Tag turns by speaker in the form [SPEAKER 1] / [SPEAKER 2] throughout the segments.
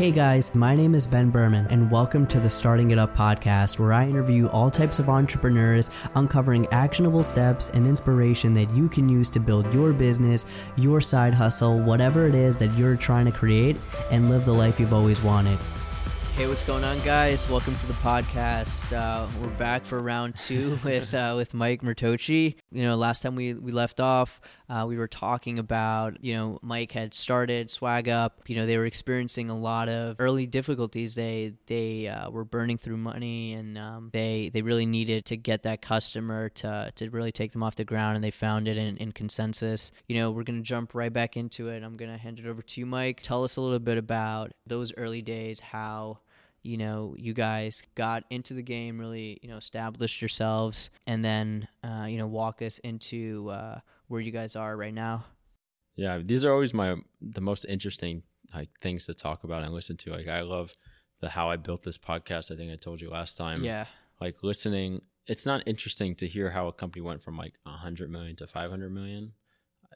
[SPEAKER 1] Hey guys, my name is Ben Berman, and welcome to the Starting It Up podcast, where I interview all types of entrepreneurs, uncovering actionable steps and inspiration that you can use to build your business, your side hustle, whatever it is that you're trying to create, and live the life you've always wanted. Hey, what's going on, guys? Welcome to the podcast. Uh, we're back for round two with uh, with Mike Mertochi. You know, last time we, we left off, uh, we were talking about you know Mike had started Swag Up. You know, they were experiencing a lot of early difficulties. They they uh, were burning through money, and um, they they really needed to get that customer to to really take them off the ground. And they found it in, in ConsenSys. You know, we're gonna jump right back into it. I'm gonna hand it over to you, Mike. Tell us a little bit about those early days. How you know you guys got into the game really you know established yourselves and then uh, you know walk us into uh, where you guys are right now?
[SPEAKER 2] Yeah these are always my the most interesting like things to talk about and listen to. Like i love the how i built this podcast i think i told you last time.
[SPEAKER 1] Yeah.
[SPEAKER 2] Like listening it's not interesting to hear how a company went from like 100 million to 500 million.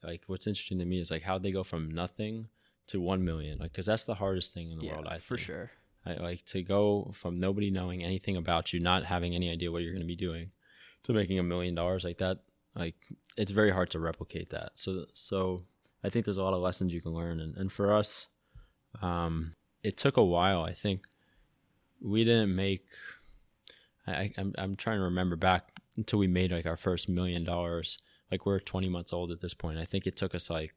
[SPEAKER 2] Like what's interesting to me is like how they go from nothing to 1 million? Like because that's the hardest thing in the
[SPEAKER 1] yeah,
[SPEAKER 2] world i
[SPEAKER 1] for
[SPEAKER 2] think.
[SPEAKER 1] sure
[SPEAKER 2] I, like to go from nobody knowing anything about you, not having any idea what you're going to be doing, to making a million dollars like that. Like it's very hard to replicate that. So so I think there's a lot of lessons you can learn, and and for us, um, it took a while. I think we didn't make. I, I'm I'm trying to remember back until we made like our first million dollars. Like we're 20 months old at this point. I think it took us like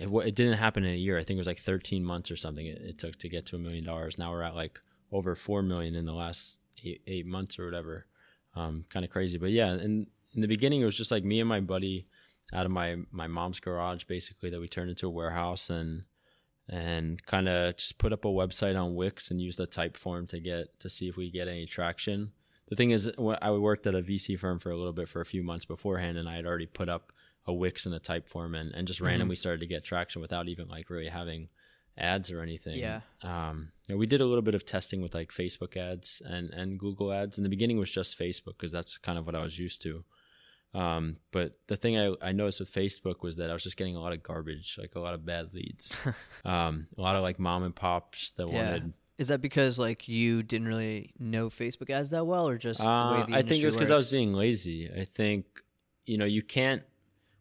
[SPEAKER 2] it, it didn't happen in a year. I think it was like 13 months or something it, it took to get to a million dollars. Now we're at like over 4 million in the last eight, eight months or whatever. Um, kind of crazy. But yeah, in, in the beginning, it was just like me and my buddy out of my, my mom's garage, basically, that we turned into a warehouse and, and kind of just put up a website on Wix and use the Typeform to get, to see if we get any traction. The thing is, I worked at a VC firm for a little bit for a few months beforehand, and I had already put up a Wix and a Typeform and, and just mm-hmm. randomly started to get traction without even like really having ads or anything.
[SPEAKER 1] Yeah.
[SPEAKER 2] Um, you know, we did a little bit of testing with like Facebook ads and, and Google ads. In the beginning was just Facebook because that's kind of what I was used to. Um, but the thing I, I noticed with Facebook was that I was just getting a lot of garbage, like a lot of bad leads. um, a lot of like mom and pops that yeah. wanted
[SPEAKER 1] is that because like you didn't really know Facebook ads that well, or just
[SPEAKER 2] uh, I think it's because I was being lazy. I think you know you can't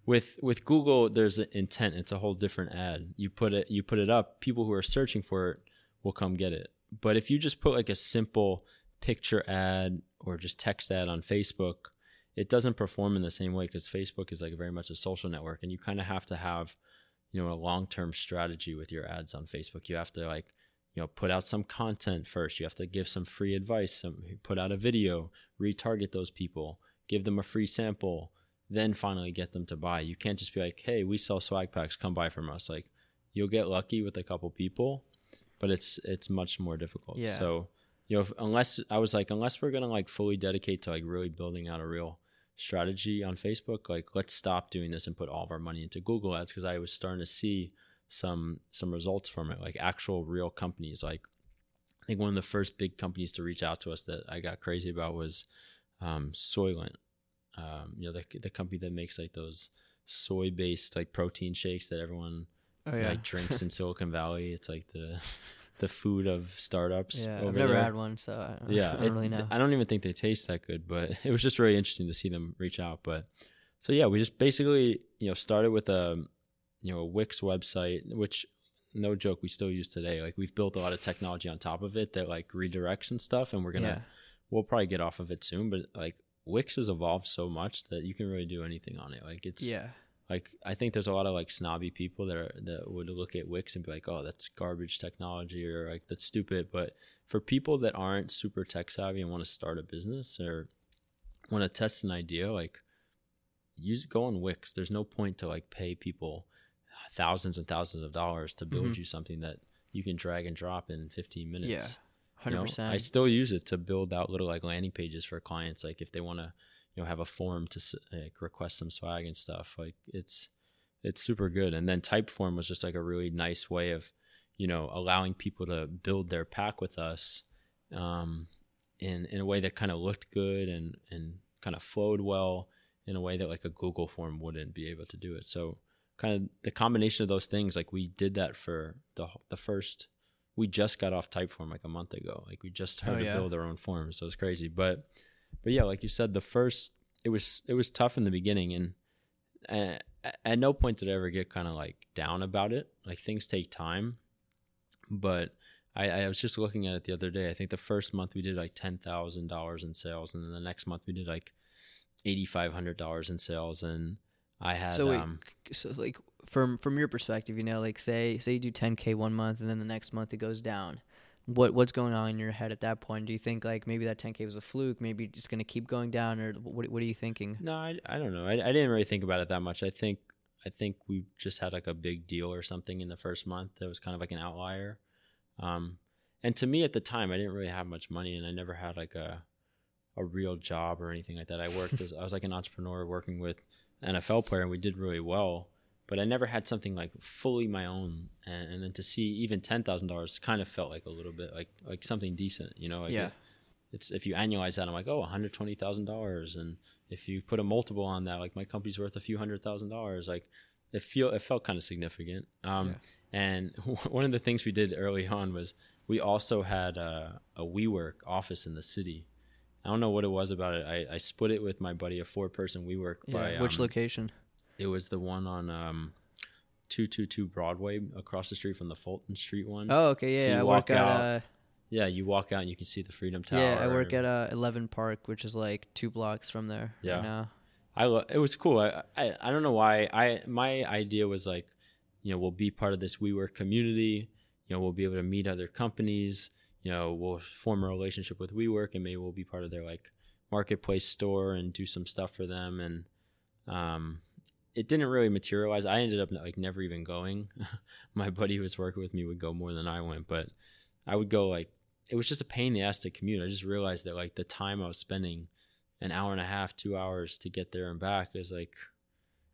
[SPEAKER 2] with with Google, there's an intent. It's a whole different ad. You put it you put it up, people who are searching for it will come get it. But if you just put like a simple picture ad or just text ad on Facebook, it doesn't perform in the same way because Facebook is like very much a social network, and you kind of have to have you know a long term strategy with your ads on Facebook. You have to like you know put out some content first. You have to give some free advice. Some put out a video, retarget those people, give them a free sample then finally get them to buy. You can't just be like, "Hey, we sell swag packs, come buy from us." Like you'll get lucky with a couple people, but it's it's much more difficult.
[SPEAKER 1] Yeah.
[SPEAKER 2] So, you know, if, unless I was like unless we're going to like fully dedicate to like really building out a real strategy on Facebook, like let's stop doing this and put all of our money into Google Ads because I was starting to see some some results from it, like actual real companies. Like I think one of the first big companies to reach out to us that I got crazy about was um, Soylent um, you know the the company that makes like those soy based like protein shakes that everyone oh, yeah. like drinks in Silicon Valley. It's like the the food of startups.
[SPEAKER 1] Yeah, I've never
[SPEAKER 2] there.
[SPEAKER 1] had one, so I don't,
[SPEAKER 2] yeah,
[SPEAKER 1] I don't it, really know.
[SPEAKER 2] I don't even think they taste that good, but it was just really interesting to see them reach out. But so yeah, we just basically you know started with a you know a Wix website, which no joke we still use today. Like we've built a lot of technology on top of it that like redirects and stuff, and we're gonna yeah. we'll probably get off of it soon. But like Wix has evolved so much that you can really do anything on it. Like it's
[SPEAKER 1] yeah.
[SPEAKER 2] Like I think there's a lot of like snobby people that are that would look at Wix and be like, "Oh, that's garbage technology," or like that's stupid. But for people that aren't super tech savvy and want to start a business or want to test an idea, like use go on Wix. There's no point to like pay people thousands and thousands of dollars to build mm-hmm. you something that you can drag and drop in 15 minutes.
[SPEAKER 1] Yeah. Hundred percent.
[SPEAKER 2] I still use it to build out little like landing pages for clients. Like if they want to, you know, have a form to like request some swag and stuff. Like it's it's super good. And then Typeform was just like a really nice way of, you know, allowing people to build their pack with us, um, in in a way that kind of looked good and and kind of flowed well in a way that like a Google form wouldn't be able to do it. So kind of the combination of those things, like we did that for the the first we just got off Typeform like a month ago. Like we just started
[SPEAKER 1] Oh, yeah.
[SPEAKER 2] to build our own forms, so it's crazy. But but yeah, like you said, the first it was it was tough in the beginning, and uh, at no point did I ever get kind of like down about it. Like things take time, but I, I was just looking at it the other day. I think the first month we did like ten thousand dollars in sales, and then the next month we did like eighty five hundred dollars in sales, and I had
[SPEAKER 1] So wait,
[SPEAKER 2] um,
[SPEAKER 1] so like from from your perspective, you know, like say say you do 10k one month and then the next month it goes down. What what's going on in your head at that point? Do you think like maybe that 10k was a fluke, maybe it's going to keep going down or what what are you thinking?
[SPEAKER 2] No, I, I don't know. I, I didn't really think about it that much. I think I think we just had like a big deal or something in the first month that was kind of like an outlier. Um, and to me at the time, I didn't really have much money, and I never had like a a real job or anything like that. I worked as I was like an entrepreneur working with NFL player, and we did really well. But I never had something like fully my own, and, and then to see even ten thousand dollars kind of felt like a little bit like like something decent, you know? Like
[SPEAKER 1] Yeah.
[SPEAKER 2] it- it's if you annualize that, I'm like, oh, one hundred twenty thousand dollars, and if you put a multiple on that, like my company's worth a few hundred thousand dollars, like it feel it felt kind of significant. Um, And one of the things we did early on was we also had a, a WeWork office in the city. I don't know what it was about it. I, I split it with my buddy, a four person WeWork. by,
[SPEAKER 1] Yeah, which
[SPEAKER 2] um,
[SPEAKER 1] location?
[SPEAKER 2] It was the one on um, two two two Broadway, across the street from the Fulton Street one.
[SPEAKER 1] Oh, okay, yeah,
[SPEAKER 2] so you
[SPEAKER 1] I
[SPEAKER 2] walk
[SPEAKER 1] work at
[SPEAKER 2] out
[SPEAKER 1] uh
[SPEAKER 2] Yeah, you walk out and you can see the Freedom Tower.
[SPEAKER 1] yeah, I work at uh 11 Park, which is like 2 blocks from there.
[SPEAKER 2] Yeah.
[SPEAKER 1] Right now.
[SPEAKER 2] I lo- it was cool. I, I I don't know why. I my idea was like, you know, we'll be part of this WeWork community. You know, we'll be able to meet other companies. You know, we'll form a relationship with WeWork, and maybe we'll be part of their like marketplace store and do some stuff for them. And um, it didn't really materialize. I ended up like never even going. my buddy who was working with me would go more than I went, but I would go like it was just a pain in the ass to commute. I just realized that like the time I was spending an hour and a half, two hours to get there and back is like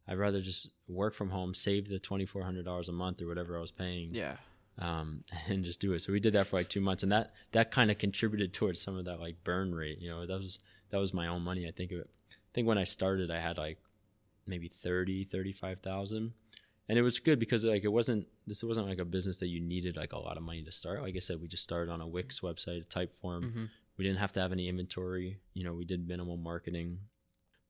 [SPEAKER 2] I'd rather just work from home, save the twenty four hundred dollars a month or whatever I was paying,
[SPEAKER 1] Yeah.
[SPEAKER 2] um, and just do it. So we did that for like two months, and that that kind of contributed towards some of that like burn rate. You know, that was that was my own money. I think of it. I think when I started, I had like maybe 30, 35,000. and it was good because like it wasn't this wasn't like a business that you needed like a lot of money to start. Like I said, we just started on a Wix website, a type form.
[SPEAKER 1] Mhm.
[SPEAKER 2] We didn't have to have any inventory. You know, we did minimal marketing,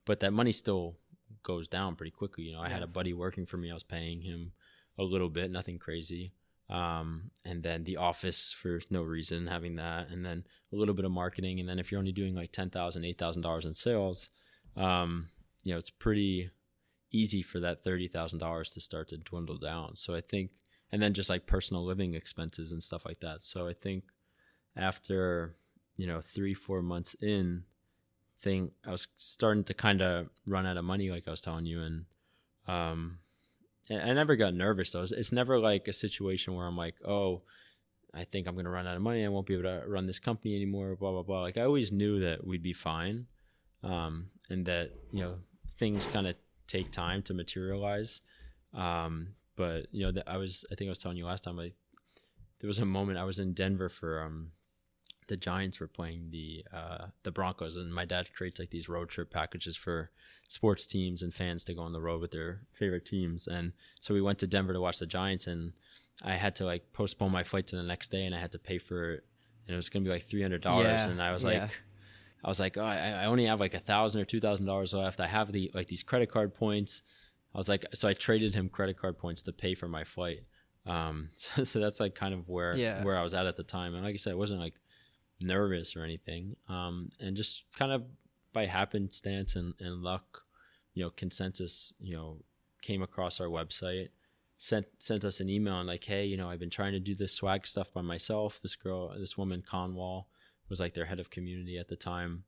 [SPEAKER 2] but that money still goes down pretty quickly. You know, I had a buddy working for me. I was paying him a little bit, nothing crazy. Um, and then the office for no reason, having that, and then a little bit of marketing. And then if you're only doing like ten thousand, eight thousand dollars in sales, um, you know, it's pretty easy for that thirty thousand dollars to start to dwindle down. So I think, and then just like personal living expenses and stuff like that. So I think after you know three, four months in, thing I was starting to kind of run out of money, like I was telling you, and um, and I never got nervous though. It's, it's never like a situation where I'm like, oh. I think I'm going to run out of money. I won't be able to run this company anymore. Blah blah blah. Like I always knew that we'd be fine, um, and that you know things kind of take time to materialize. Um, but you know, that I was I think I was telling you last time. Like there was a moment I was in Denver for um, the Giants were playing the uh, the Broncos, and my dad creates like these road trip packages for sports teams and fans to go on the road with their favorite teams. And so we went to Denver to watch the Giants, and I had to like postpone my flight to the next day, and I had to pay for it, and it was gonna be like three hundred dollars,
[SPEAKER 1] Yeah,
[SPEAKER 2] and I was
[SPEAKER 1] yeah.
[SPEAKER 2] like. I was like, oh, I, I only have like a thousand or two thousand dollars left. I have the like these credit card points. I was like, so I traded him credit card points to pay for my flight. Um, so, so that's like kind of where
[SPEAKER 1] Yeah.
[SPEAKER 2] where I was at at the time. And like I said, I wasn't like nervous or anything. Um, and just kind of by happenstance and, and luck, you know, ConsenSys, you know, came across our website, sent sent us an email and like, hey, you know, I've been trying to do this swag stuff by myself. This girl, this woman, Conwall, was like their head of community at the time.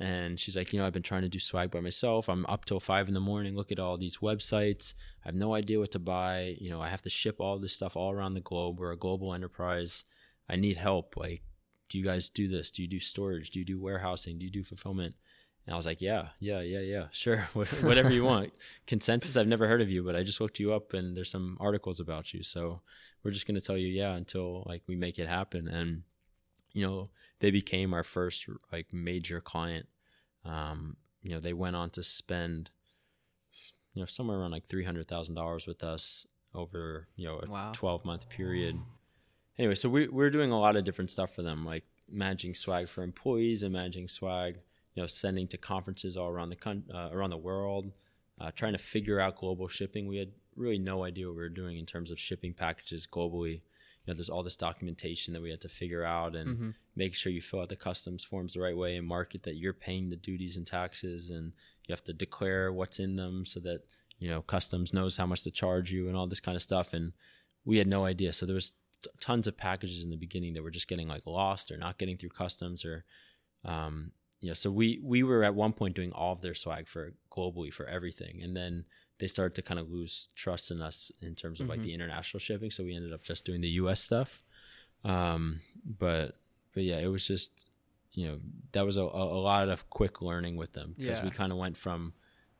[SPEAKER 2] And she's like, you know, I've been trying to do swag by myself. I'm up till five in the morning. Look at all these websites. I have no idea what to buy. You know, I have to ship all this stuff all around the globe. We're a global enterprise. I need help. Like, do you guys do this? Do you do storage? Do you do warehousing? Do you do fulfillment? And I was like, yeah, yeah, yeah, yeah, sure, whatever you want. ConsenSys, I've never heard of you, but I just looked you up and there's some articles about you. So we're just going to tell you, yeah, until like we make it happen. And, you know, they became our first like major client. Um, you know, they went on to spend, you know, somewhere around like $300,000 with us over, you know, a
[SPEAKER 1] Wow.
[SPEAKER 2] 12 month period. anyway, so we we're doing a lot of different stuff for them, like managing swag for employees and managing swag, you know, sending to conferences all around the con- uh, around the world, uh, trying to figure out global shipping. We had really no idea what we were doing in terms of shipping packages globally. You know, there's all this documentation that we had to figure out and
[SPEAKER 1] Mm-hmm.
[SPEAKER 2] make sure you fill out the customs forms the right way and market that you're paying the duties and taxes and you have to declare what's in them so that you know customs knows how much to charge you and all this kind of stuff. And we had no idea. So there was t- tons of packages in the beginning that were just getting like lost or not getting through customs or um you know so we we were at one point doing all of their swag for globally for everything. And then they started to kind of lose trust in us in terms of like
[SPEAKER 1] Mhm.
[SPEAKER 2] the international shipping so we ended up just doing the us stuff. Um but but yeah it was just you know that was a, a lot of quick learning with them because we kind of went from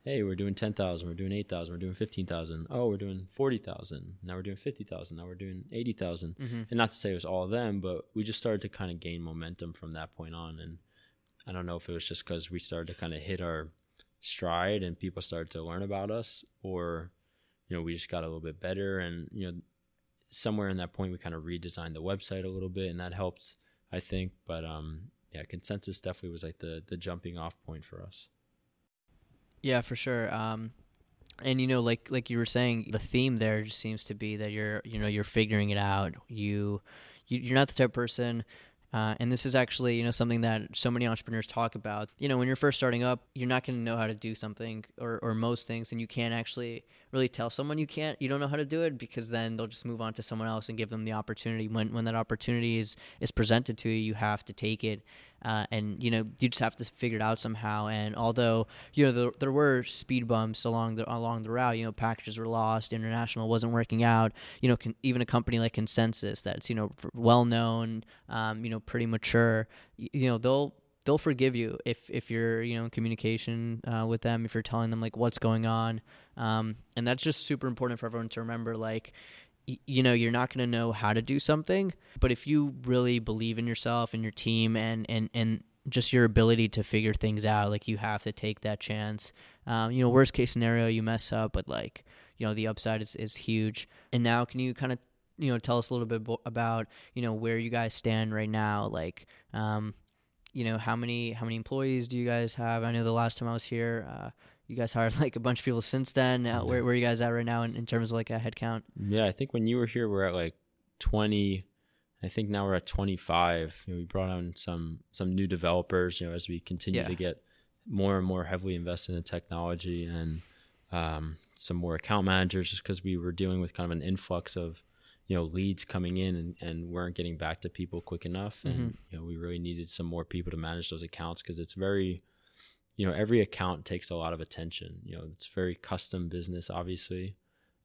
[SPEAKER 2] hey we're doing 10,000 we're doing 8,000 we're doing 15,000 oh we're doing 40,000 now we're doing 50,000 now we're doing 80,000
[SPEAKER 1] Mm-hmm.
[SPEAKER 2] and not to say it was all of them but we just started to kind of gain momentum from that point on. And I don't know if it was just because we started to kind of hit our stride and people started to learn about us or you know we just got a little bit better and you know somewhere in that point we kind of redesigned the website a little bit and that helped I think but um yeah ConsenSys definitely was like the the jumping off point for us
[SPEAKER 1] Yeah, for sure. Um, and you know, like like you were saying, the theme there just seems to be that you're you know you're figuring it out. You, you you're not the type of person. Uh, and this is actually, you know, something that so many entrepreneurs talk about. You know, when you're first starting up, you're not going to know how to do something or, or most things, and you can't actually really tell someone you can't, you don't know how to do it because then they'll just move on to someone else and give them the opportunity. When when that opportunity is is presented to you, you have to take it, uh, and you know, you just have to figure it out somehow. And although you know there, there were speed bumps along the along the route, you know, packages were lost, international wasn't working out. You know, con- even a company like ConsenSys that's you know well known, um, you know, pretty mature, y- you know, they'll they'll forgive you if if you're you know in communication uh, with them if you're telling them like what's going on um, and that's just super important for everyone to remember like you know you're not going to know how to do something but if you really believe in yourself and your team and and and just your ability to figure things out like you have to take that chance. Um, you know worst case scenario you mess up but like you know the upside is, is huge. And now can you kind of you know tell us a little bit bo- about you know where you guys stand right now? Like um, you know how many how many employees do you guys have? I know the last time i was here uh, you guys hired like a bunch of people since then uh, where, where are you guys at right now in, in terms of like a headcount?
[SPEAKER 2] Yeah, I think when you were here, we're at like twenty. I think now we're at twenty five. You know, we brought on some some new developers. You know, as we continue
[SPEAKER 1] Yeah.
[SPEAKER 2] to get more and more heavily invested in technology and um, some more account managers, just because we were dealing with kind of an influx of you know leads coming in and, and weren't getting back to people quick enough, and you know we really needed some more people to manage those accounts because it's very you know every account takes a lot of attention. You know, it's very custom business, obviously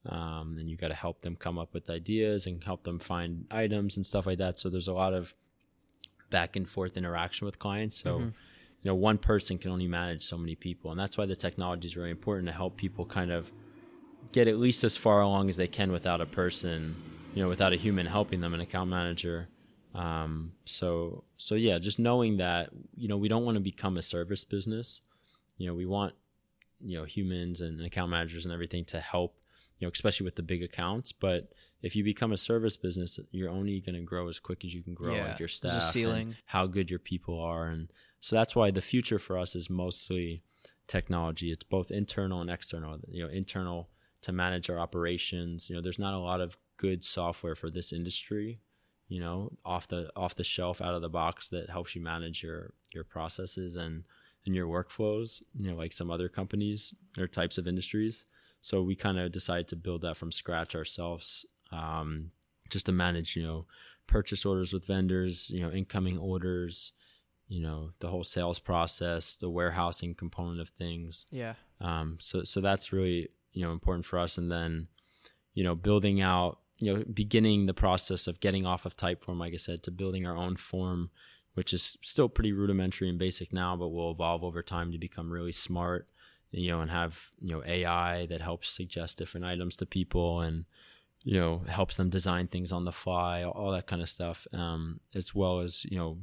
[SPEAKER 2] um, and you got to help them come up with ideas and help them find items and stuff like that. So there's a lot of back and forth interaction with clients. So
[SPEAKER 1] Mm-hmm.
[SPEAKER 2] you know, one person can only manage so many people, and that's why the technology is really important to help people kind of get at least as far along as they can without a person, you know, without a human helping them, an account manager. Um, so so yeah, just knowing that you know we don't want to become a service business. You know, we want you know humans and account managers and everything to help you know especially with the big accounts. But if you become a service business you're only going to grow as quick as you can grow
[SPEAKER 1] Yeah,
[SPEAKER 2] like your staff
[SPEAKER 1] ceiling.
[SPEAKER 2] how good your people are. And so that's why the future for us is mostly technology. It's both internal and external you know internal to manage our operations. You know there's not a lot of good software for this industry you know off the off the shelf out of the box that helps you manage your your processes and and your workflows you know like some other companies or types of industries. So we kind of decided to build that from scratch ourselves um, just to manage you know purchase orders with vendors you know incoming orders you know the whole sales process the warehousing component of things.
[SPEAKER 1] Yeah.
[SPEAKER 2] Um, so so that's really you know important for us. And then you know building out you know beginning the process of getting off of typeform like i said to building our own form which is still pretty rudimentary and basic now but will evolve over time to become really smart you know and have you know ai that helps suggest different items to people and you know helps them design things on the fly all that kind of stuff um, as well as you know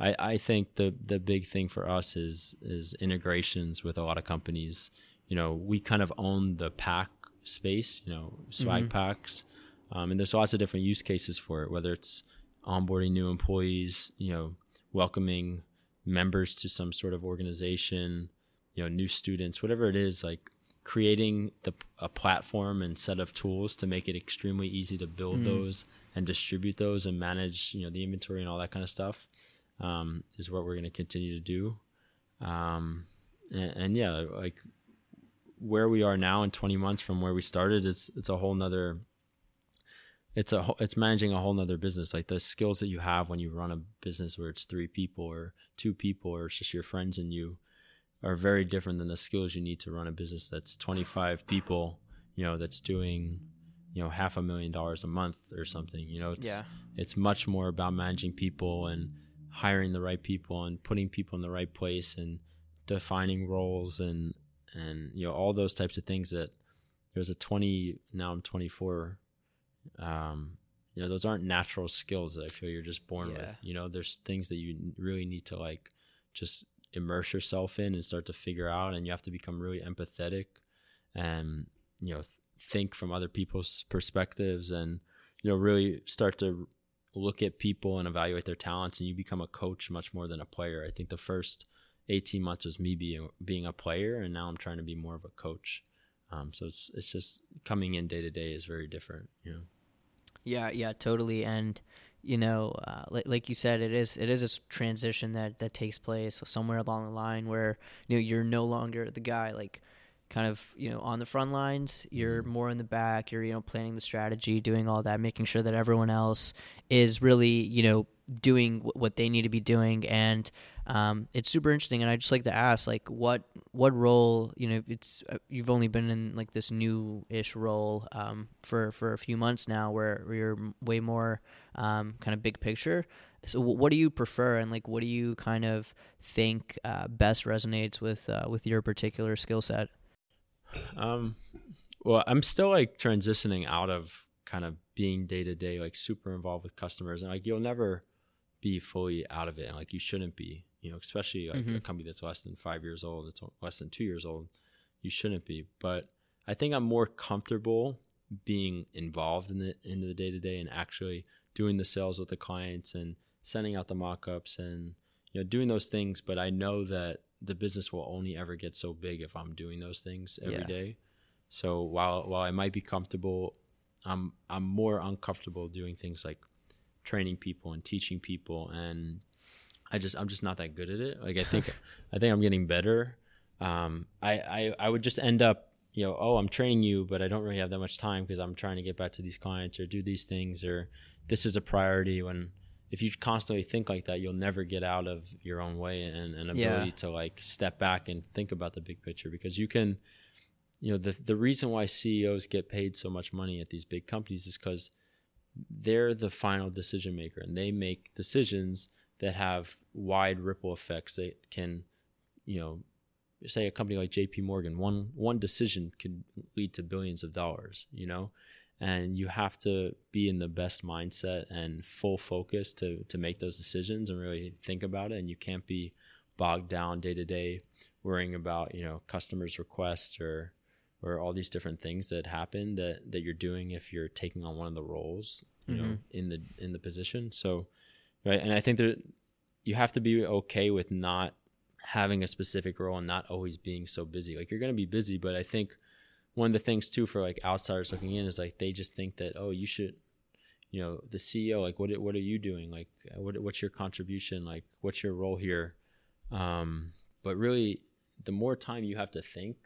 [SPEAKER 2] I, I think the the big thing for us is is integrations with a lot of companies. You know, we kind of own the pack space. You know, swag packs. Um, and there's lots of different use cases for it, whether it's onboarding new employees, you know, welcoming members to some sort of organization, you know, new students, whatever it is, like creating the, a platform and set of tools to make it extremely easy to build mm. those and distribute those and manage, you know, the inventory and all that kind of stuff um, is what we're going to continue to do. Um, and, and, yeah, like where we are now in 20 months from where we started, it's it's a whole nother. It's a it's managing a whole nother business. Like the skills that you have when you run a business where it's three people or two people or it's just your friends and you are very different than the skills you need to run a business that's 25 people. You know, that's doing you know half a million dollars a month or something. You know, it's yeah. it's much more about managing people and hiring the right people and putting people in the right place and defining roles and and you know all those types of things that there's a 20 now i'm 24 um you know those aren't natural skills that i feel you're just born yeah. with you know there's things that you really need to like just immerse yourself in and start to figure out and you have to become really empathetic and you know th- think from other people's perspectives and you know really start to look at people and evaluate their talents and you become a coach much more than a player. I think the first 18 months was me being being a player and now I'm trying to be more of a coach. Um, so it's it's just coming in day to day is very different, you know.
[SPEAKER 1] Yeah, yeah, totally and you know, uh, like, like you said, it is it is a transition that that takes place somewhere along the line where you know you're no longer the guy like kind of you know on the front lines. You're mm-hmm. more in the back. You're you know planning the strategy doing all that making sure that everyone else is really you know doing what they need to be doing. And um, it's super interesting. And i just like to ask like what what role you know it's uh, you've only been in like this new-ish role um, for for a few months now where, where you're way more um, kind of big picture. So what do you prefer? And like what do you kind of think uh, best resonates with uh, with your particular skill set
[SPEAKER 2] um, well, I'm still like transitioning out of kind of being day to day, like super involved with customers, and like you'll never be fully out of it, and like you shouldn't be, you know, especially like mm-hmm. a company that's less than five years old, it's less than two years old, you shouldn't be. But I think I'm more comfortable being involved in the in the day to day and actually doing the sales with the clients and sending out the mock-ups and you know doing those things. But I know that the business will only ever get so big if I'm doing those things every yeah. day. So while while I might be comfortable, I'm I'm more uncomfortable doing things like training people and teaching people and I just I'm just not that good at it. Like I think I think I'm getting better. Um, I, I I would just end up you know oh I'm training you but I don't really have that much time because I'm trying to get back to these clients or do these things or this is a priority when if you constantly think like that, you'll never get out of your own way and, and ability yeah. to like step back and think about the big picture because you can, you know, the, the reason why CEOs get paid so much money at these big companies is because they're the final decision maker and they make decisions that have wide ripple effects that can, you know, say a company like JP Morgan, one, one decision could lead to billions of dollars, you know? And you have to be in the best mindset and full focus to to make those decisions and really think about it. And you can't be bogged down day to day worrying about you know customers requests or or all these different things that happen that that you're doing if you're taking on one of the roles you mm-hmm. know in the in the position. So right and i think that you have to be okay with not having a specific role and not always being so busy. Like you're going to be busy but i think one of the things too for like outsiders looking in is like they just think that oh you should you know the CEO like what what are you doing? Like what what's your contribution? Like what's your role here? Um but really the more time you have to think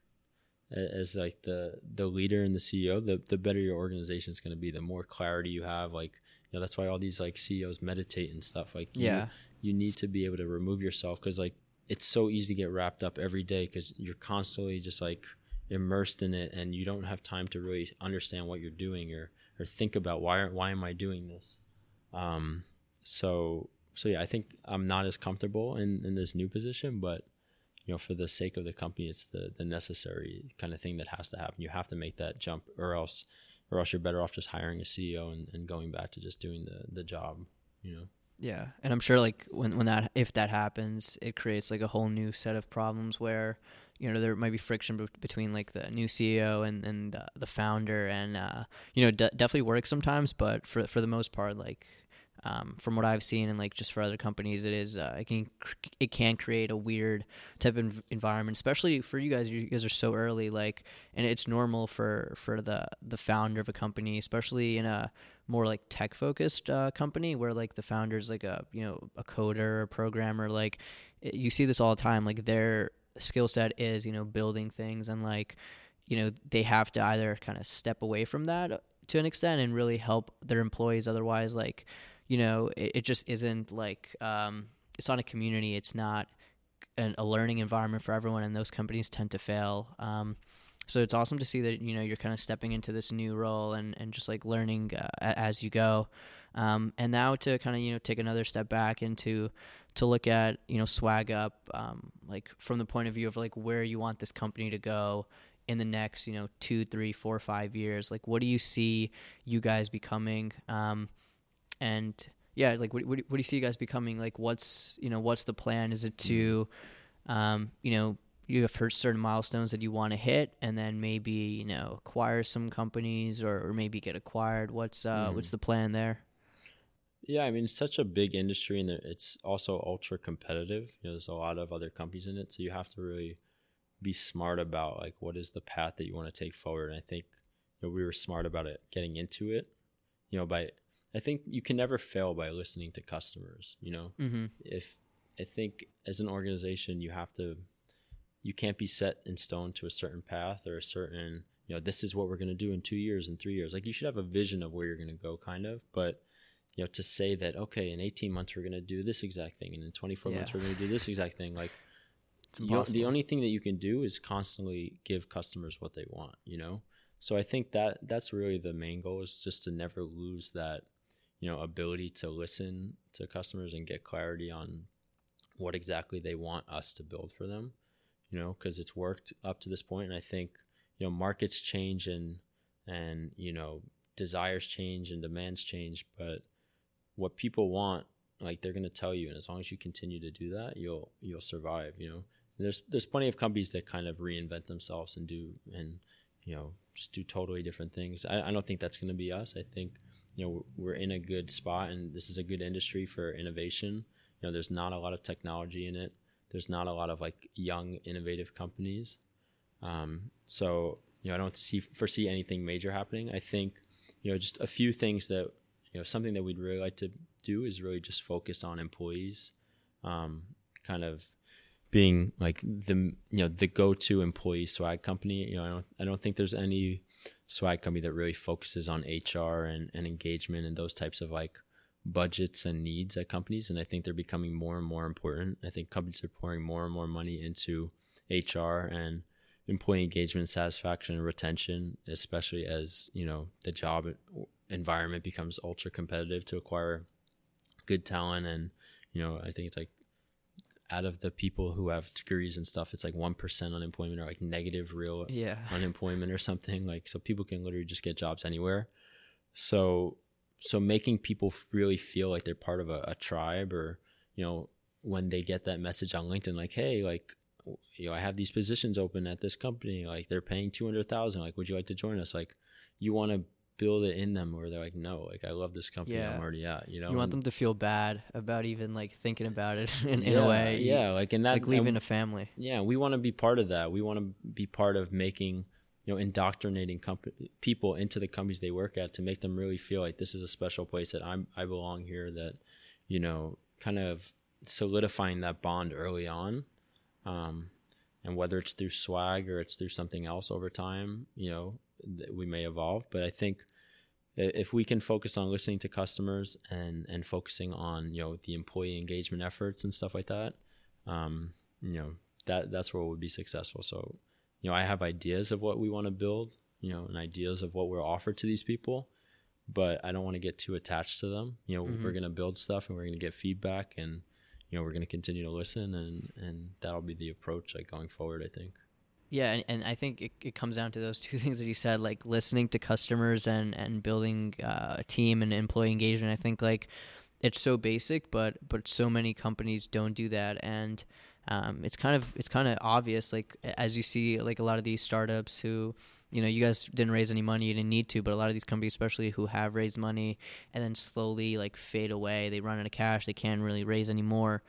[SPEAKER 2] as like the the leader and the CEO the the better your organization is going to be the more clarity you have like you know that's why all these like CEOs meditate and stuff like
[SPEAKER 1] yeah.
[SPEAKER 2] you, you need to be able to remove yourself cuz like it's so easy to get wrapped up every day cuz you're constantly just like immersed in it and you don't have time to really understand what you're doing or or think about why why am I doing this? Um so so yeah I think I'm not as comfortable in in this new position but you know for the sake of the company it's the the necessary kind of thing that has to happen. You have to make that jump or else or else you're better off just hiring a CEO and, and going back to just doing the the job you know?
[SPEAKER 1] Yeah, and I'm sure like when when that if that happens, it creates like a whole new set of problems where you know there might be friction be- between like the new CEO and and uh, the founder, and uh, you know definitely works sometimes, but for for the most part, like um, from what I've seen and like just for other companies, it is uh, it can it can create a weird type of environment, especially for you guys. You guys are so early, like, and it's normal for for the the founder of a company, especially in a more like tech focused uh, company where like the founder's like a you know a coder or a programmer. Like you see this all the time. Like their skill set is you know building things and like you know they have to either kind of step away from that to an extent and really help their employees otherwise like you know, it, it just isn't like um, it's not a community. It's not an, a learning environment for everyone, and those companies tend to fail. Um, so it's awesome to see that you know you're kind of stepping into this new role and, and just like learning uh, as you go. Um, and now to kind of you know take another step back into to look at you know swag up um, like from the point of view of like where you want this company to go in the next you know two three four five years like what do you see you guys becoming um, and yeah, like what, what, what do you see you guys becoming? Like, what's you know, what's the plan? Is it to, um, you know, you have heard certain milestones that you want to hit, and then maybe you know acquire some companies or, or maybe get acquired. What's uh, mm. what's the plan there?
[SPEAKER 2] Yeah, I mean, it's such a big industry, and it's also ultra competitive. You know, there's a lot of other companies in it, so you have to really be smart about like what is the path that you want to take forward. And I think you know, we were smart about it getting into it. You know, by I think you can never fail by listening to customers. You know, mm-hmm. if I think as an organization, you have to, you can't be set in stone to a certain path or a certain, you know, this is what we're going to do in two years and three years. Like you should have a vision of where you're going to go, kind of. But you know, to say that okay, in 18 months we're going to do this exact thing, and in 24 yeah. months we're going to do this exact thing, like. You, the only thing that you can do is constantly give customers what they want, you know? So I think that that's really the main goal is just to never lose that you know ability to listen to customers and get clarity on what exactly they want us to build for them you know because it's worked up to this point and i think you know markets change and and you know desires change and demands change but what people want like they're going to tell you and as long as you continue to do that you'll you'll survive you know? There's there's plenty of companies that kind of reinvent themselves and do and you know just do totally different things. I, I don't think that's going to be us. I think you know we're in a good spot and this is a good industry for innovation. You know there's not a lot of technology in it. There's not a lot of like young innovative companies. Um, so you know i don't see foresee anything major happening. I think you know just a few things that you know something that we'd really like to do is really just focus on employees um, kind of being like the you know the go-to employee swag company you know i don't i don't think there's any swag company that really focuses on HR and, and engagement and those types of like budgets and needs at companies. And I think they're becoming more and more important. I think companies are pouring more and more money into HR and employee engagement, satisfaction, and retention, especially as you know the job environment becomes ultra competitive to acquire good talent. And you know, I think it's like out of the people who have degrees and stuff, it's like one percent unemployment or like negative real
[SPEAKER 1] yeah.
[SPEAKER 2] unemployment or something. Like so, people can literally just get jobs anywhere. So so making people really feel like they're part of a, a tribe, or you know, when they get that message on LinkedIn, like, hey, like you know, I have these positions open at this company. Like they're paying two hundred thousand. Like, would you like to join us? Like, you want to build it in them where they're like, no, like I love this company yeah. I'm already at. You know,
[SPEAKER 1] you want them to feel bad about even like thinking about it in, in a way.
[SPEAKER 2] Yeah, like in that,
[SPEAKER 1] like leaving a family.
[SPEAKER 2] Yeah, we want to be part of that. We want to be part of making, you know, indoctrinating comp- people into the companies they work at to make them really feel like this is a special place that I'm I belong here. That, you know, kind of solidifying that bond early on. Um, and whether it's through swag or it's through something else over time, you know, we may evolve. But I think if we can focus on listening to customers and and focusing on you know the employee engagement efforts and stuff like that, um, you know that that's where we'll be successful. So, you know, I have ideas of what we want to build, you know, and ideas of what we're offered to these people, but I don't want to get too attached to them. You know, mm-hmm. we're gonna build stuff and we're gonna get feedback and you know we're gonna continue to listen and and that'll be the approach like going forward. I think.
[SPEAKER 1] Yeah, and, and I think it, it comes down to those two things that you said, like listening to customers and and building uh, a team and employee engagement. I think like it's so basic, but but so many companies don't do that, and um, it's kind of it's kind of obvious like as you see like a lot of these startups who you know, you guys didn't raise any money, you didn't need to, but a lot of these companies, especially who have raised money and then slowly like fade away, they run out of cash, they can't really raise any more.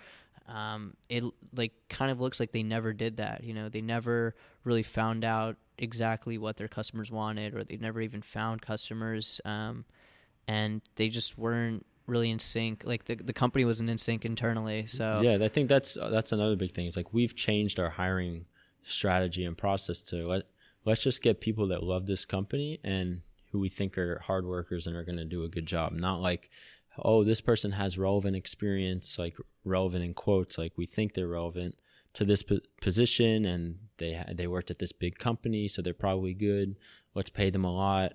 [SPEAKER 1] Um, it like kind of looks like they never did that. You know, they never really found out exactly what their customers wanted, or they never even found customers, um, and they just weren't really in sync. Like the the company wasn't in sync internally. So
[SPEAKER 2] yeah, I think that's that's another big thing. It's like we've changed our hiring strategy and process to let let's just get people that love this company and who we think are hard workers and are going to do a good job. Not like, oh, this person has relevant experience, like relevant in quotes, like we think they're relevant to this po- position and they they worked at this big company, so they're probably good. Let's pay them a lot.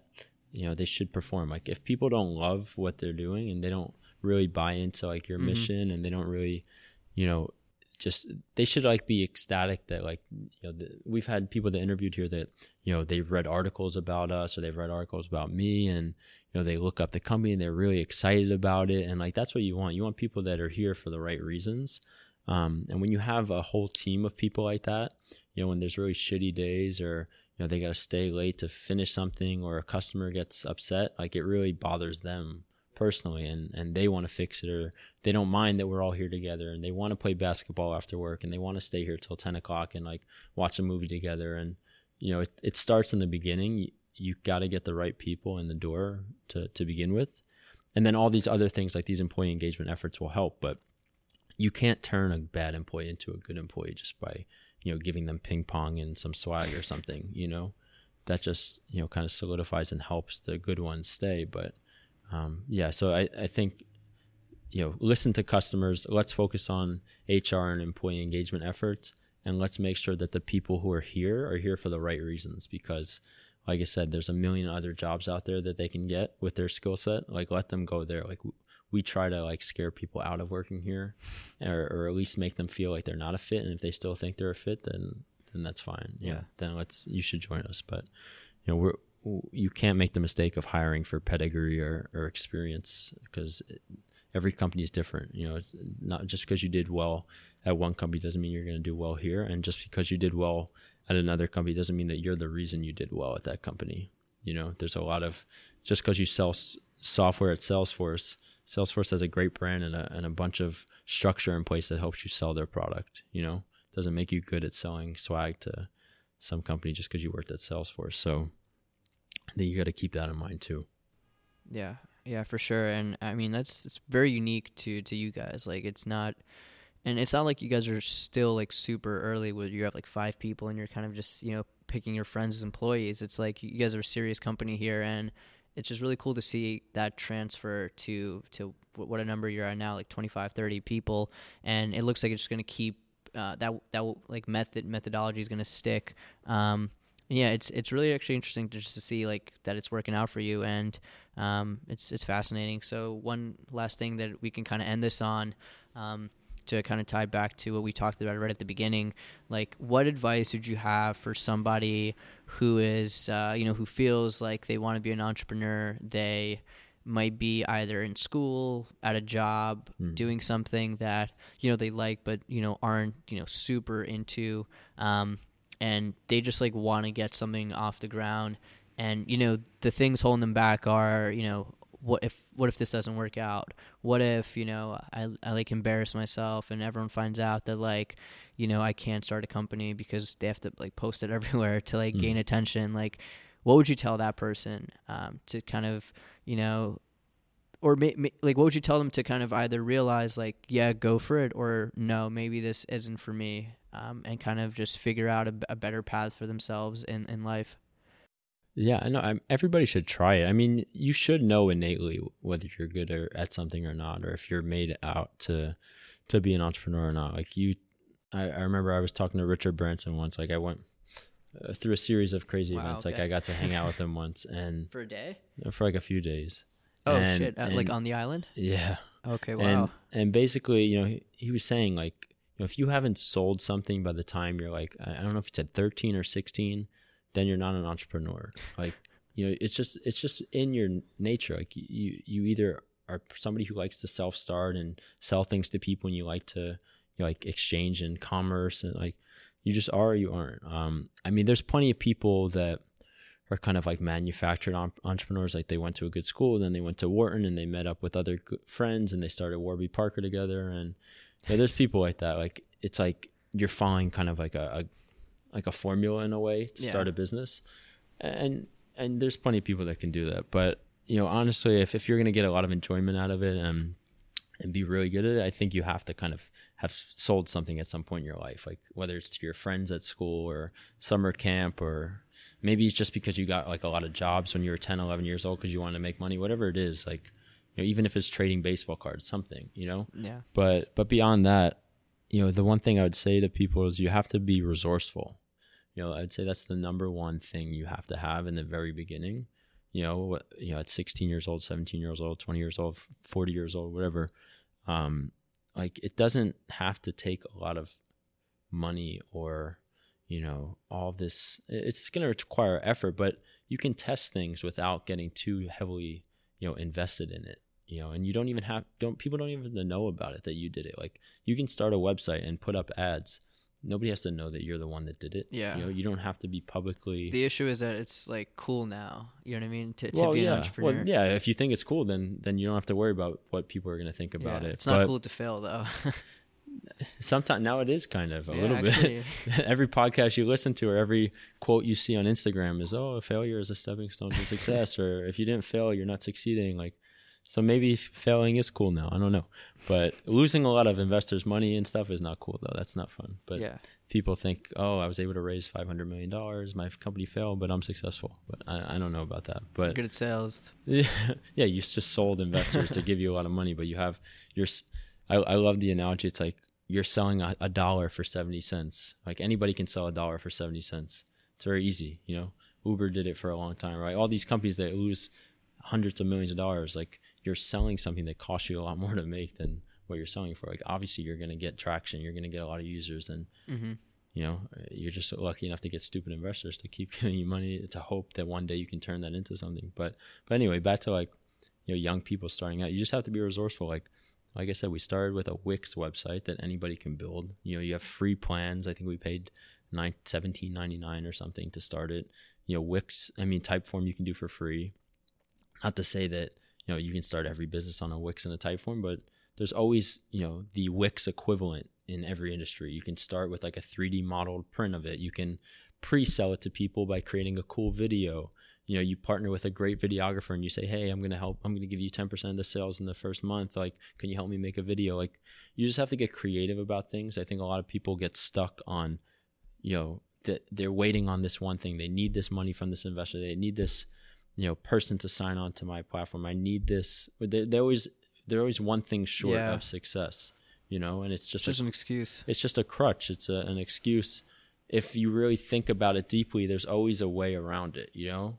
[SPEAKER 2] You know, they should perform. Like if people don't love what they're doing and they don't really buy into like your mm-hmm. mission and they don't really, you know, just they should like be ecstatic that like you know the, we've had people that interviewed here that you know they've read articles about us or they've read articles about me and you know they look up the company and they're really excited about it. And like that's what you want. You want people that are here for the right reasons. Um, and when you have a whole team of people like that you know when there's really shitty days or you know they got to stay late to finish something or a customer gets upset like it really bothers them personally and and they want to fix it or they don't mind that we're all here together and they want to play basketball after work and they want to stay here till 10 o'clock and like watch a movie together and you know it, it starts in the beginning. You, you got to get the right people in the door to to begin with. And then all these other things like these employee engagement efforts will help but you can't turn a bad employee into a good employee just by you know giving them ping pong and some swag or something you know? That just you know kind of solidifies and helps the good ones stay but um, yeah, so I, I think you know listen to customers. Let's focus on HR and employee engagement efforts, and let's make sure that the people who are here are here for the right reasons. Because, like I said, there's a million other jobs out there that they can get with their skill set. Like let them go there. Like we try to like scare people out of working here, or, or at least make them feel like they're not a fit. And if they still think they're a fit, then then that's fine. Yeah, yeah. then let's you should join us. But you know we're you can't make the mistake of hiring for pedigree or, or experience because every company is different. You know, it's not just because you did well at one company doesn't mean you're going to do well here, and just because you did well at another company doesn't mean that you're the reason you did well at that company. You know, there's a lot of just because you sell s- software at Salesforce, Salesforce has a great brand and a, and a bunch of structure in place that helps you sell their product. You know, doesn't make you good at selling swag to some company just because you worked at Salesforce. So I think you got to keep that in mind too.
[SPEAKER 1] Yeah, yeah, for sure. And I mean, that's it's very unique to to you guys. Like, it's not, and it's not like you guys are still like super early where you have like five people and you're kind of just you know picking your friends as employees. It's like you guys are a serious company here, and it's just really cool to see that transfer to to what a number you're at now, like 25, 30 people, and it looks like it's just gonna keep uh, that that like method methodology is gonna stick. Um, yeah, it's it's really actually interesting to just to see like that it's working out for you, and um, it's it's fascinating. So one last thing that we can kind of end this on. Um, to kind of tie back to what we talked about right at the beginning, like what advice would you have for somebody who is, uh, you know, who feels like they want to be an entrepreneur? They might be either in school, at a job, mm. doing something that you know they like, but you know aren't you know super into. Um, and they just like want to get something off the ground. And you know the things holding them back are you know what if what if this doesn't work out? What if you know i, I like embarrass myself and everyone finds out that like you know i can't start a company because they have to like post it everywhere to like mm. gain attention. Like what would you tell that person um, to kind of you know or like what would you tell them to kind of either realize like yeah go for it or no maybe this isn't for me um, and kind of just figure out a, a, better path for themselves in, in life
[SPEAKER 2] yeah i know I'm, everybody should try it i mean you should know innately whether you're good or, at something or not or if you're made out to to be an entrepreneur or not like you i, I remember i was talking to richard branson once like i went uh, through a series of crazy wow, events okay. like i got to hang out with him once and
[SPEAKER 1] for a day
[SPEAKER 2] for like a few days
[SPEAKER 1] Oh and, shit! Uh, and, like on the island?
[SPEAKER 2] Yeah.
[SPEAKER 1] Okay. Wow.
[SPEAKER 2] And, and basically, you know, he, he, was saying like, know, if you haven't sold something by the time you're like, I don't know if he said 13 or 16, then you're not an entrepreneur. Like, you know, it's just it's just in your nature. Like you you either are somebody who likes to self start and sell things to people, and you like to you know, like exchange and commerce and like you just are or you aren't. Um, I mean, there's plenty of people that are kind of like manufactured entrepreneurs. Like they went to a good school, then they went to Wharton and they met up with other friends and they started Warby Parker together. And yeah, there's people like that. Like it's like you're following kind of like a, a like a formula in a way to yeah. start a business, and and there's plenty of people that can do that. But you know, honestly, if if you're gonna get a lot of enjoyment out of it and and be really good at it, I think you have to kind of have sold something at some point in your life, like whether it's to your friends at school or summer camp or maybe it's just because you got like a lot of jobs when you were 10 11 years old because you wanted to make money whatever it is like you know even if it's trading baseball cards something you know?
[SPEAKER 1] Yeah.
[SPEAKER 2] But but beyond that you know the one thing i would say to people is you have to be resourceful. You know i'd say that's the number one thing you have to have in the very beginning. You know you know at 16 years old 17 years old 20 years old 40 years old whatever um like it doesn't have to take a lot of money or you know all this it's going to require effort but you can test things without getting too heavily you know invested in it you know and you don't even have don't people don't even know about it that you did it. Like you can start a website and put up ads. Nobody has to know that you're the one that did it.
[SPEAKER 1] Yeah.
[SPEAKER 2] you know you don't have to be publicly
[SPEAKER 1] the issue is that it's like cool now. You know what i mean? To, to well, be yeah. an entrepreneur.
[SPEAKER 2] well, yeah if you think it's cool then then you don't have to worry about what people are going to think about
[SPEAKER 1] yeah,
[SPEAKER 2] it.
[SPEAKER 1] It's not but, cool to fail though
[SPEAKER 2] sometimes now it is kind of a yeah, little actually. bit. every podcast you listen to or every quote you see on Instagram is, "Oh, a failure is a stepping stone to success," or if you didn't fail, you're not succeeding. Like, so maybe failing is cool now. I don't know, but losing a lot of investors' money and stuff is not cool though. That's not fun. But
[SPEAKER 1] yeah.
[SPEAKER 2] people think, "Oh, I was able to raise five hundred million dollars. My company failed, but I'm successful." But I, I don't know about that. But
[SPEAKER 1] good at sales.
[SPEAKER 2] Yeah, yeah. You just sold investors to give you a lot of money, but you have your I, I love the analogy. It's like you're selling a, a dollar for 70 cents. Like anybody can sell a dollar for 70 cents. It's very easy, you know. Uber did it for a long time, right? All these companies that lose hundreds of millions of dollars, like you're selling something that costs you a lot more to make than what you're selling for. Like obviously you're going to get traction, you're going to get a lot of users and mm-hmm. you know, you're just lucky enough to get stupid investors to keep giving you money to hope that one day you can turn that into something. But but anyway, back to like you know, young people starting out, you just have to be resourceful like like I said, we started with a Wix website that anybody can build. You know, you have free plans. I think we paid nine seventeen ninety nine or something to start it. You know, Wix. I mean, Typeform you can do for free. Not to say that you know you can start every business on a Wix and a Typeform, but there's always you know the Wix equivalent in every industry. You can start with like a 3D modeled print of it. You can pre-sell it to people by creating a cool video you know you partner with a great videographer and you say hey i'm going to help i'm going to give you 10% of the sales in the first month. Like can you help me make a video? Like you just have to get creative about things. I think a lot of people get stuck on you know that they're waiting on this one thing. They need this money from this investor. They need this you know person to sign on to my platform. I need this. They, they always they're always one thing short yeah. of success you know and it's just,
[SPEAKER 1] just a, an excuse.
[SPEAKER 2] it's just a crutch. It's a, an excuse. If you really think about it deeply there's always a way around it you know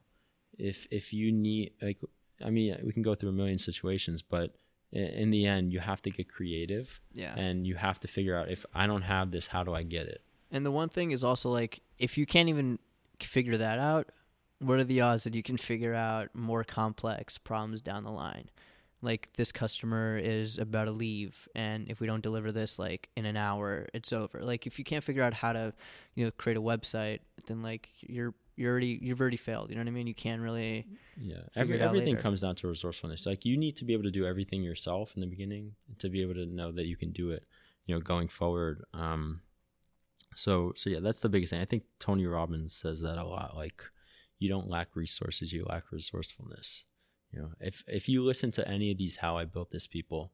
[SPEAKER 2] if if you need like I mean we can go through a million situations, but in the end you have to get creative.
[SPEAKER 1] Yeah.
[SPEAKER 2] And you have to figure out if I don't have this, how do I get it?
[SPEAKER 1] And the one thing is also like if you can't even figure that out, what are the odds that you can figure out more complex problems down the line? Like this customer is about to leave and if we don't deliver this like in an hour, it's over. Like if you can't figure out how to, you know, create a website, then like you're you're already you've already failed. You know what I mean? You can't really.
[SPEAKER 2] Yeah, Every, everything later. comes down to resourcefulness. Like you need to be able to do everything yourself in the beginning to be able to know that you can do it. You know, going forward. Um, so so yeah, that's the biggest thing. I think Tony Robbins says that a lot. Like, you don't lack resources, you lack resourcefulness. You know, if if you listen to any of these "How I Built This" people,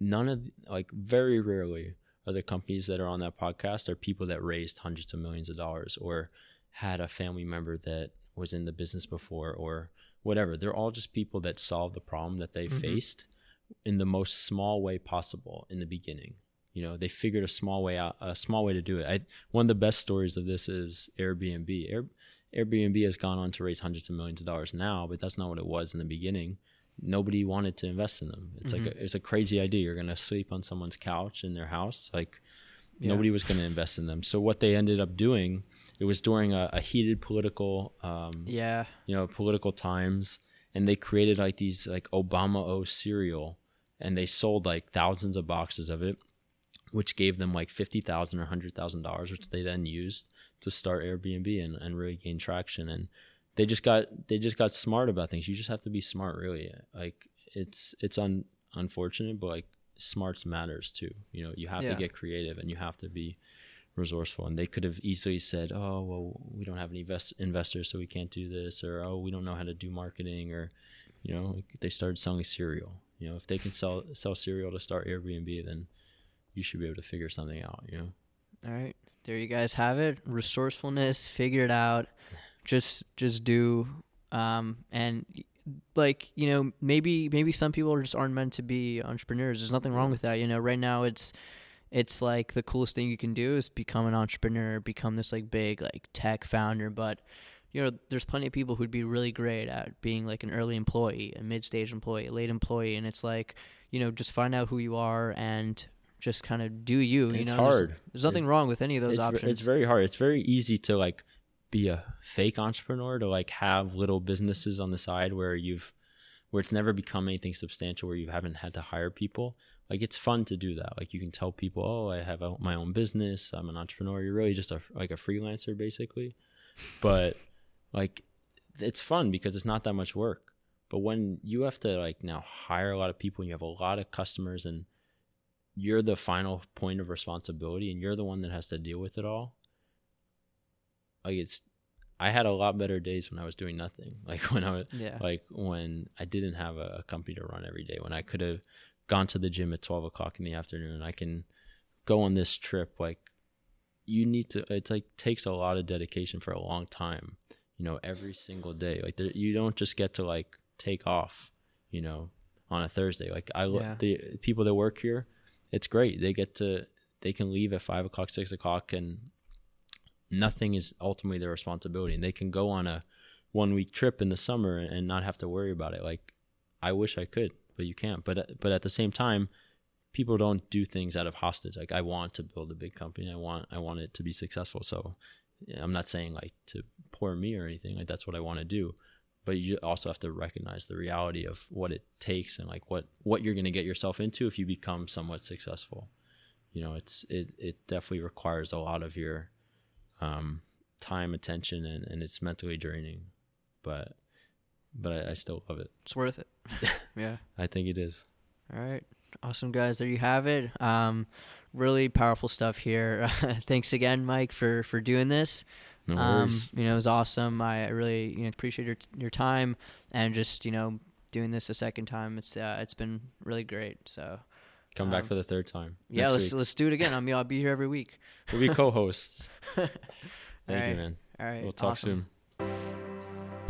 [SPEAKER 2] none of like very rarely are the companies that are on that podcast are people that raised hundreds of millions of dollars or had a family member that was in the business before or whatever. They're all just people that solved the problem that they mm-hmm. faced in the most small way possible in the beginning. You know, they figured a small way out, a small way to do it. I, one of the best stories of this is Airbnb. Air, Airbnb has gone on to raise hundreds of millions of dollars now, but that's not what it was in the beginning. Nobody wanted to invest in them. It's mm-hmm. like a, it's a crazy idea. You're gonna sleep on someone's couch in their house. Like yeah. nobody was gonna invest in them. So what they ended up doing it was during a, a heated political um,
[SPEAKER 1] yeah
[SPEAKER 2] you know political times and they created like these like obama o cereal and they sold like thousands of boxes of it which gave them like fifty thousand or hundred thousand dollars, which they then used to start Airbnb and, and really gain traction. And they just got they just got smart about things. You just have to be smart, really. Like it's it's un, unfortunate, but like smarts matters too. You know, you have
[SPEAKER 1] Yeah.
[SPEAKER 2] to get creative and you have to be resourceful. And they could have easily said, "Oh, well, we don't have any invest- investors, so we can't do this," or "Oh, we don't know how to do marketing," or you know, they started selling cereal. You know, if they can sell sell cereal to start Airbnb, then you should be able to figure something out. You know,
[SPEAKER 1] All right, there you guys have it. Resourcefulness, figure it out. Just just do. Um, and like you know, maybe maybe some people just aren't meant to be entrepreneurs. There's nothing wrong with that. You know, right now it's it's like the coolest thing you can do is become an entrepreneur, become this like big like tech founder. But you know, there's plenty of people who'd be really great at being like an early employee, a mid-stage employee, a late employee, and it's like you know, just find out who you are and just kind of do you. You
[SPEAKER 2] It's
[SPEAKER 1] know, There's-
[SPEAKER 2] hard.
[SPEAKER 1] There's, nothing
[SPEAKER 2] It's-
[SPEAKER 1] wrong with any of those
[SPEAKER 2] it's,
[SPEAKER 1] options.
[SPEAKER 2] it's very hard. It's very easy to like be a fake entrepreneur to like have little businesses on the side where you've where it's never become anything substantial where you haven't had to hire people. Like it's fun to do that. Like you can tell people, "Oh, I have my own business. I'm an entrepreneur." You're really just a like a freelancer basically. But like it's fun because it's not that much work. But when you have to like now hire a lot of people and you have a lot of customers and you're the final point of responsibility and you're the one that has to deal with it all like it's i had a lot better days when i was doing nothing like when i was
[SPEAKER 1] yeah.
[SPEAKER 2] like when i didn't have a, a company to run every day when i could have gone to the gym at 12 o'clock in the afternoon i can go on this trip like you need to it's like takes a lot of dedication for a long time you know every single day. Like there, you don't just get to like take off you know on a thursday. Like i look
[SPEAKER 1] Yeah.
[SPEAKER 2] the people that work here it's great. They get to they can leave at five o'clock six o'clock and nothing is ultimately their responsibility. And they can go on a one week trip in the summer and not have to worry about it. Like i wish i could but you can't. But but at the same time people don't do things out of hostage. Like i want to build a big company. I want i want it to be successful. So i'm not saying like to pour me or anything. Like that's what i want to do. But you also have to recognize the reality of what it takes and like what what you're going to get yourself into if you become somewhat successful. You know it's it it definitely requires a lot of your um time attention and and it's mentally draining. But but I, I still love it.
[SPEAKER 1] It's worth it. yeah.
[SPEAKER 2] i think it is
[SPEAKER 1] All right. Awesome guys, there you have it. Um really powerful stuff here. Thanks again, Mike, for for doing this.
[SPEAKER 2] no
[SPEAKER 1] Um, you know, it was awesome. I really, you know, appreciate your your time and just, you know, doing this a second time. It's uh, it's been really great. So,
[SPEAKER 2] come back
[SPEAKER 1] um,
[SPEAKER 2] for the third time
[SPEAKER 1] yeah, let's
[SPEAKER 2] week.
[SPEAKER 1] let's do it again. I mean, I'll be here every week.
[SPEAKER 2] we'll be co-hosts thank you man
[SPEAKER 1] All right.
[SPEAKER 2] we'll talk
[SPEAKER 1] awesome.
[SPEAKER 2] soon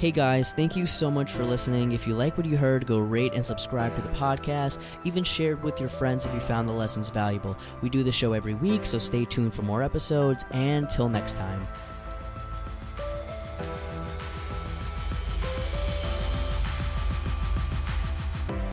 [SPEAKER 1] Hey guys, thank you so much for listening. If you like what you heard, go rate and subscribe to the podcast. Even share it with your friends if you found the lessons valuable. We do the show every week, so stay tuned for more episodes. And till next time.